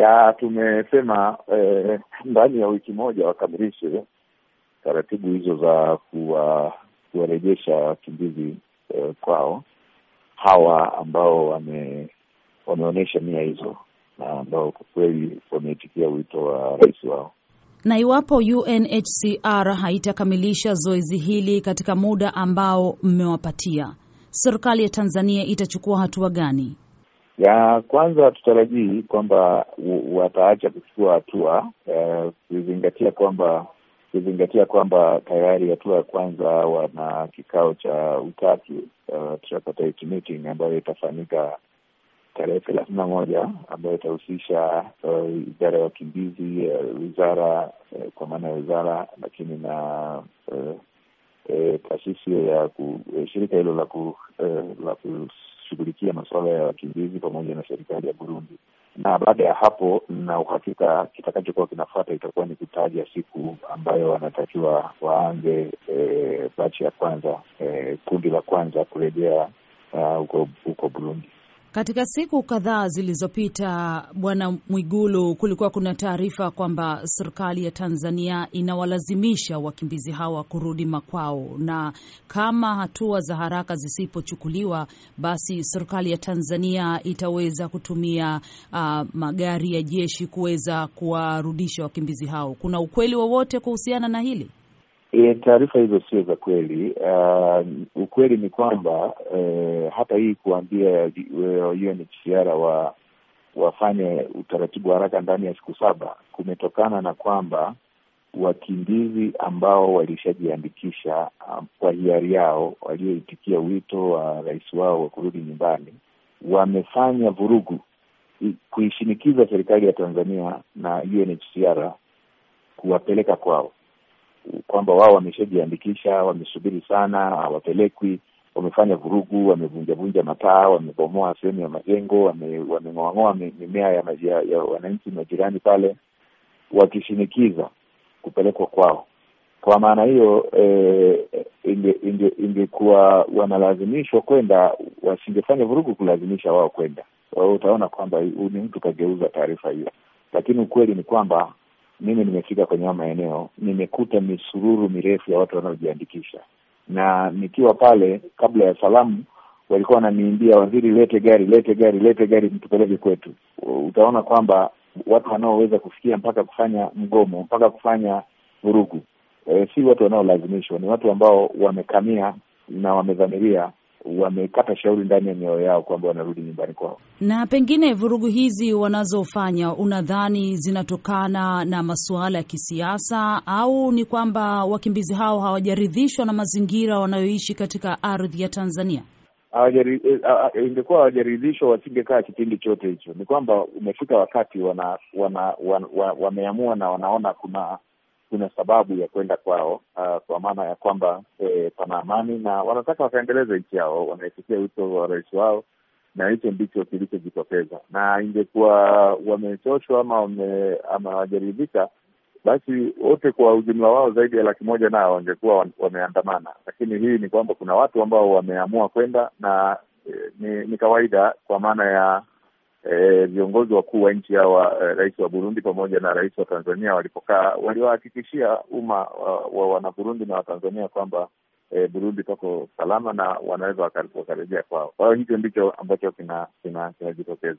Ya, tumesema eh, ndani ya wiki moja wakamilishe taratibu hizo za kuwa kuwarejesha wakimbizi eh, kwao hawa ambao wame wameonyesha nia hizo na ambao kwa kweli wameitikia wito wa rais wao. Na iwapo UNHCR haitakamilisha zoezi hili katika muda ambao mmewapatia, serikali ya Tanzania itachukua hatua gani? Ya kwanza, tutarajii kwamba wataacha kuchukua hatua kuzingatia kwamba ukizingatia kwamba tayari hatua ya kwanza wana kikao cha utatu uh, meeting ambayo itafanyika tarehe thelathini na moja ambayo itahusisha uh, idara ya wakimbizi uh, wizara uh, kwa maana ya wizara lakini na uh, uh, taasisi ya ku, uh, shirika hilo la ku, uh, la kushughulikia masuala ya wakimbizi pamoja na serikali ya Burundi na baada ya hapo na uhakika kitakachokuwa kinafuata itakuwa ni kutaja siku ambayo wanatakiwa waanze e, bachi ya kwanza e, kundi la kwanza kurejea huko uh, Burundi. Katika siku kadhaa zilizopita, Bwana Mwigulu, kulikuwa kuna taarifa kwamba serikali ya Tanzania inawalazimisha wakimbizi hawa kurudi makwao, na kama hatua za haraka zisipochukuliwa, basi serikali ya Tanzania itaweza kutumia uh, magari ya jeshi kuweza kuwarudisha wakimbizi hao. Kuna ukweli wowote kuhusiana na hili? E, taarifa hizo sio za kweli. Uh, ukweli ni kwamba uh, hata hii kuambia UNHCR wa wafanye utaratibu haraka ndani ya siku saba kumetokana na kwamba wakimbizi ambao walishajiandikisha um, kwa hiari yao walioitikia wito wa rais wao wa kurudi nyumbani wamefanya vurugu kuishinikiza serikali ya Tanzania na UNHCR kuwapeleka kwao kwamba wao wameshajiandikisha, wamesubiri sana, hawapelekwi. Wamefanya vurugu, wamevunjavunja mataa, wamebomoa sehemu ya majengo, wameng'oang'oa mimea ya, ya, ya wananchi majirani pale, wakishinikiza kupelekwa kwao. Kwa maana hiyo e, ingekuwa wanalazimishwa kwenda, wasingefanya vurugu kulazimisha wao kwenda. Kwa hiyo utaona kwamba huu ni mtu kageuza taarifa hiyo, lakini ukweli ni kwamba mimi nimefika kwenye hayo maeneo, nimekuta misururu mirefu ya watu wanaojiandikisha, na nikiwa pale, kabla ya salamu, walikuwa wananiimbia, waziri, lete gari, lete gari, lete gari, mtupeleke kwetu. Utaona kwamba watu wanaoweza kufikia mpaka kufanya mgomo, mpaka kufanya vurugu, e, si watu wanaolazimishwa, ni watu ambao wamekamia na wamedhamiria wamekata shauri ndani ya mioyo yao kwamba wanarudi nyumbani kwao. Na pengine vurugu hizi wanazofanya, unadhani zinatokana na masuala ya kisiasa au ni kwamba wakimbizi hao hawajaridhishwa na mazingira wanayoishi katika ardhi ya Tanzania? Ingekuwa hawajaridhishwa wasingekaa kipindi chote hicho. Ni kwamba umefika wakati wana, wana, wana, wana wameamua na wanaona kuna kuna sababu ya kwenda kwao, uh, kwa maana ya kwamba eh, pana amani na wanataka wakaendeleza nchi yao, wanaitikia wito wa rais wao, na hicho ndicho kilichojitokeza. Na ingekuwa wamechoshwa ama wame, ama hawajaridhika, basi wote kwa ujumla wao zaidi ya laki moja nao wangekuwa wameandamana. Lakini hii ni kwamba kuna watu ambao wameamua kwenda na eh, ni, ni kawaida kwa maana ya viongozi e, wakuu wa nchi hawa e, rais wa Burundi pamoja na rais wa Tanzania walipokaa waliwahakikishia umma wa, wa wanaburundi na Watanzania kwamba e, Burundi pako salama na wanaweza wakarejea kwao. Kwa hiyo hicho ndicho ambacho kinajitokeza kina, kina